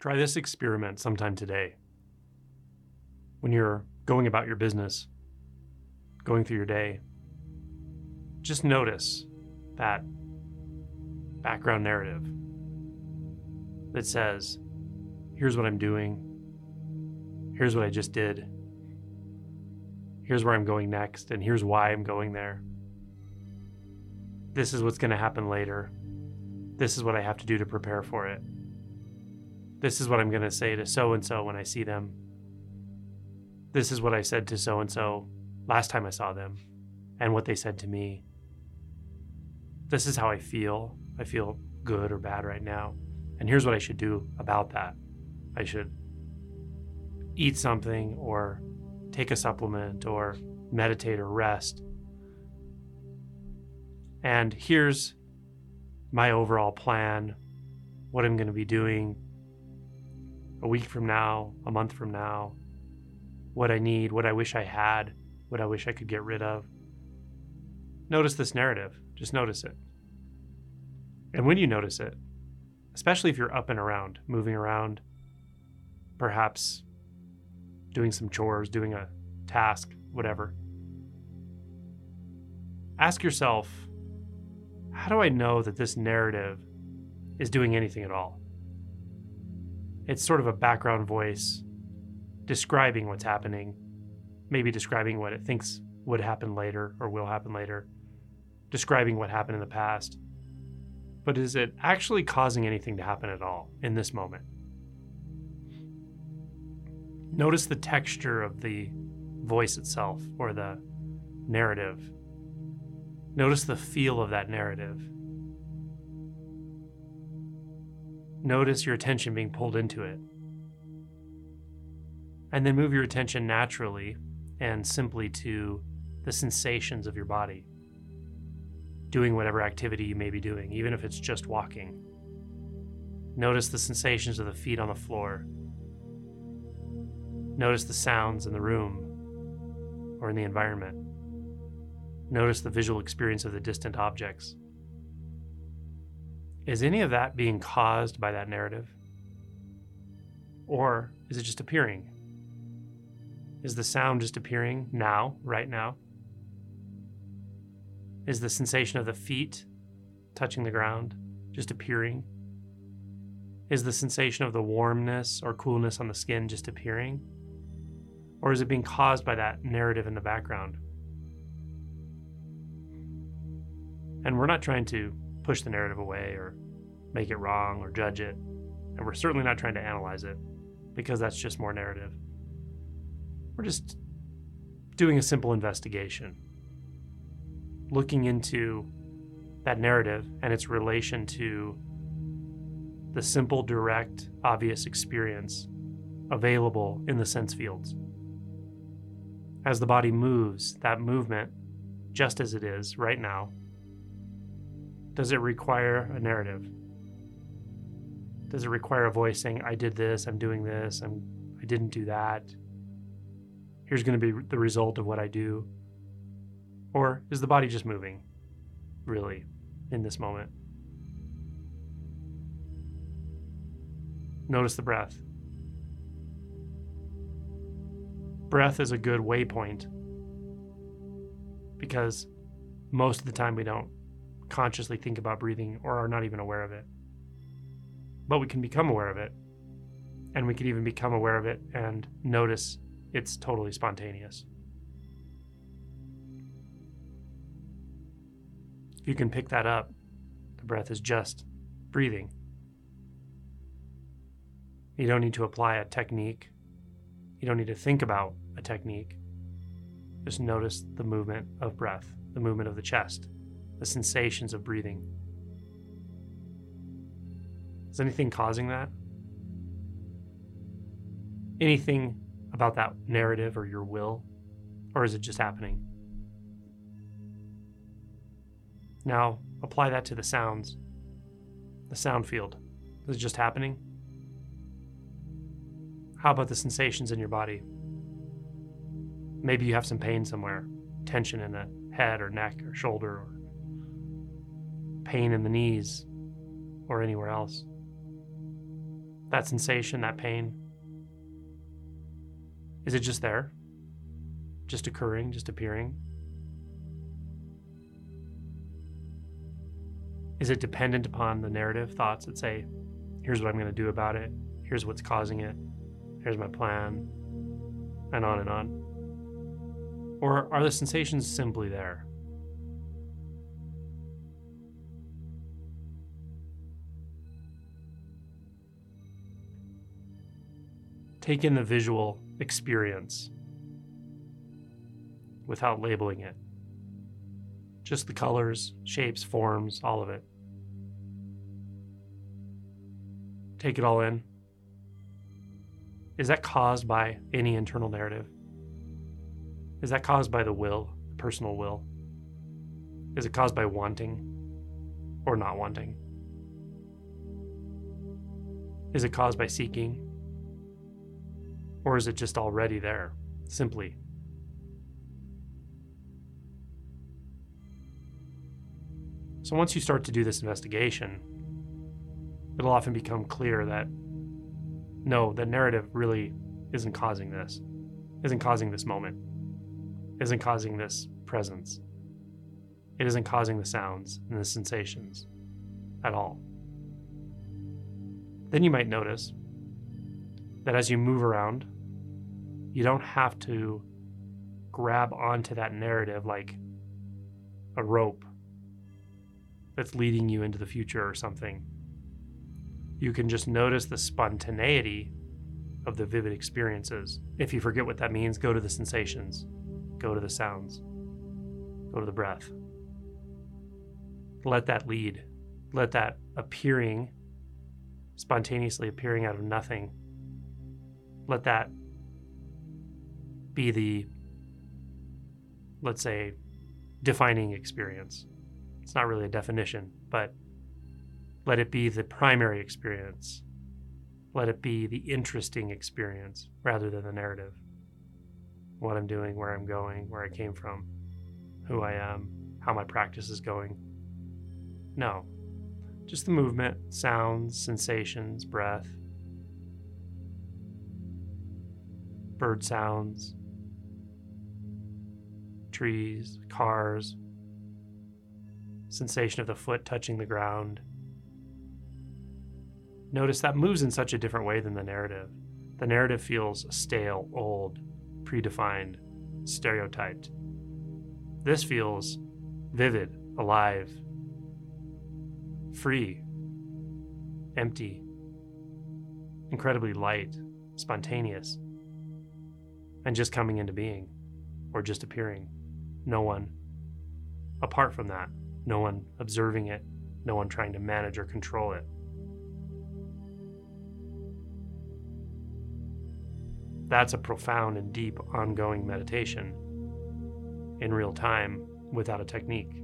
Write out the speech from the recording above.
Try this experiment sometime today. When you're going about your business, going through your day, just notice that background narrative that says, here's what I'm doing, here's what I just did, here's where I'm going next, and here's why I'm going there. This is what's going to happen later. This is what I have to do to prepare for it. This is what I'm going to say to so and so when I see them. This is what I said to so and so last time I saw them, and what they said to me. This is how I feel. I feel good or bad right now. And here's what I should do about that I should eat something or take a supplement or meditate or rest. And here's my overall plan, what I'm going to be doing a week from now, a month from now, what I need, what I wish I had, what I wish I could get rid of. Notice this narrative. Just notice it. And when you notice it, especially if you're up and around, moving around, perhaps doing some chores, doing a task, whatever, ask yourself how do I know that this narrative is doing anything at all? It's sort of a background voice describing what's happening, maybe describing what it thinks would happen later or will happen later, describing what happened in the past. But is it actually causing anything to happen at all in this moment? Notice the texture of the voice itself or the narrative Notice the feel of that narrative. Notice your attention being pulled into it. And then move your attention naturally and simply to the sensations of your body, doing whatever activity you may be doing, even if it's just walking. Notice the sensations of the feet on the floor. Notice the sounds in the room or in the environment. Notice the visual experience of the distant objects. Is any of that being caused by that narrative? Or is it just appearing? Is the sound just appearing now, right now? Is the sensation of the feet touching the ground just appearing? Is the sensation of the warmness or coolness on the skin just appearing? Or is it being caused by that narrative in the background? And we're not trying to push the narrative away or make it wrong or judge it. And we're certainly not trying to analyze it because that's just more narrative. We're just doing a simple investigation, looking into that narrative and its relation to the simple, direct, obvious experience available in the sense fields. As the body moves, that movement, just as it is right now, does it require a narrative? Does it require a voice saying, I did this, I'm doing this, I'm, I didn't do that? Here's going to be the result of what I do? Or is the body just moving, really, in this moment? Notice the breath. Breath is a good waypoint because most of the time we don't consciously think about breathing or are not even aware of it. But we can become aware of it. And we can even become aware of it and notice it's totally spontaneous. If you can pick that up, the breath is just breathing. You don't need to apply a technique. You don't need to think about a technique. Just notice the movement of breath, the movement of the chest, the sensations of breathing. Is anything causing that? Anything about that narrative or your will? Or is it just happening? Now, apply that to the sounds, the sound field. Is it just happening? How about the sensations in your body? Maybe you have some pain somewhere, tension in the head or neck or shoulder or pain in the knees or anywhere else. that sensation, that pain? Is it just there? Just occurring, just appearing? Is it dependent upon the narrative thoughts that say, here's what I'm going to do about it, here's what's causing it, here's my plan, and on and on? Or are the sensations simply there? Take in the visual experience without labeling it. Just the colors, shapes, forms, all of it. Take it all in. Is that caused by any internal narrative? Is that caused by the will, the personal will? Is it caused by wanting or not wanting? Is it caused by seeking? Or is it just already there, simply? So once you start to do this investigation, it'll often become clear that no, the narrative really isn't causing this, isn't causing this moment, isn't causing this presence. It isn't causing the sounds and the sensations at all. Then you might notice that as you move around, you don't have to grab onto that narrative like a rope that's leading you into the future or something. You can just notice the spontaneity of the vivid experiences. If you forget what that means, go to the sensations, go to the sounds, go to the breath. Let that lead. Let that appearing, spontaneously appearing out of nothing, let that be the, let's say, defining experience. It's not really a definition, but let it be the primary experience. Let it be the interesting experience rather than the narrative. What I'm doing, where I'm going, where I came from, who I am, how my practice is going. No, just the movement, sounds, sensations, breath, bird sounds, trees, cars, sensation of the foot touching the ground. Notice that moves in such a different way than the narrative. The narrative feels stale, old, predefined, stereotyped. This feels vivid, alive, free, empty, incredibly light, spontaneous and just coming into being or just appearing. No one apart from that, no one observing it, no one trying to manage or control it. That's a profound and deep ongoing meditation in real time without a technique.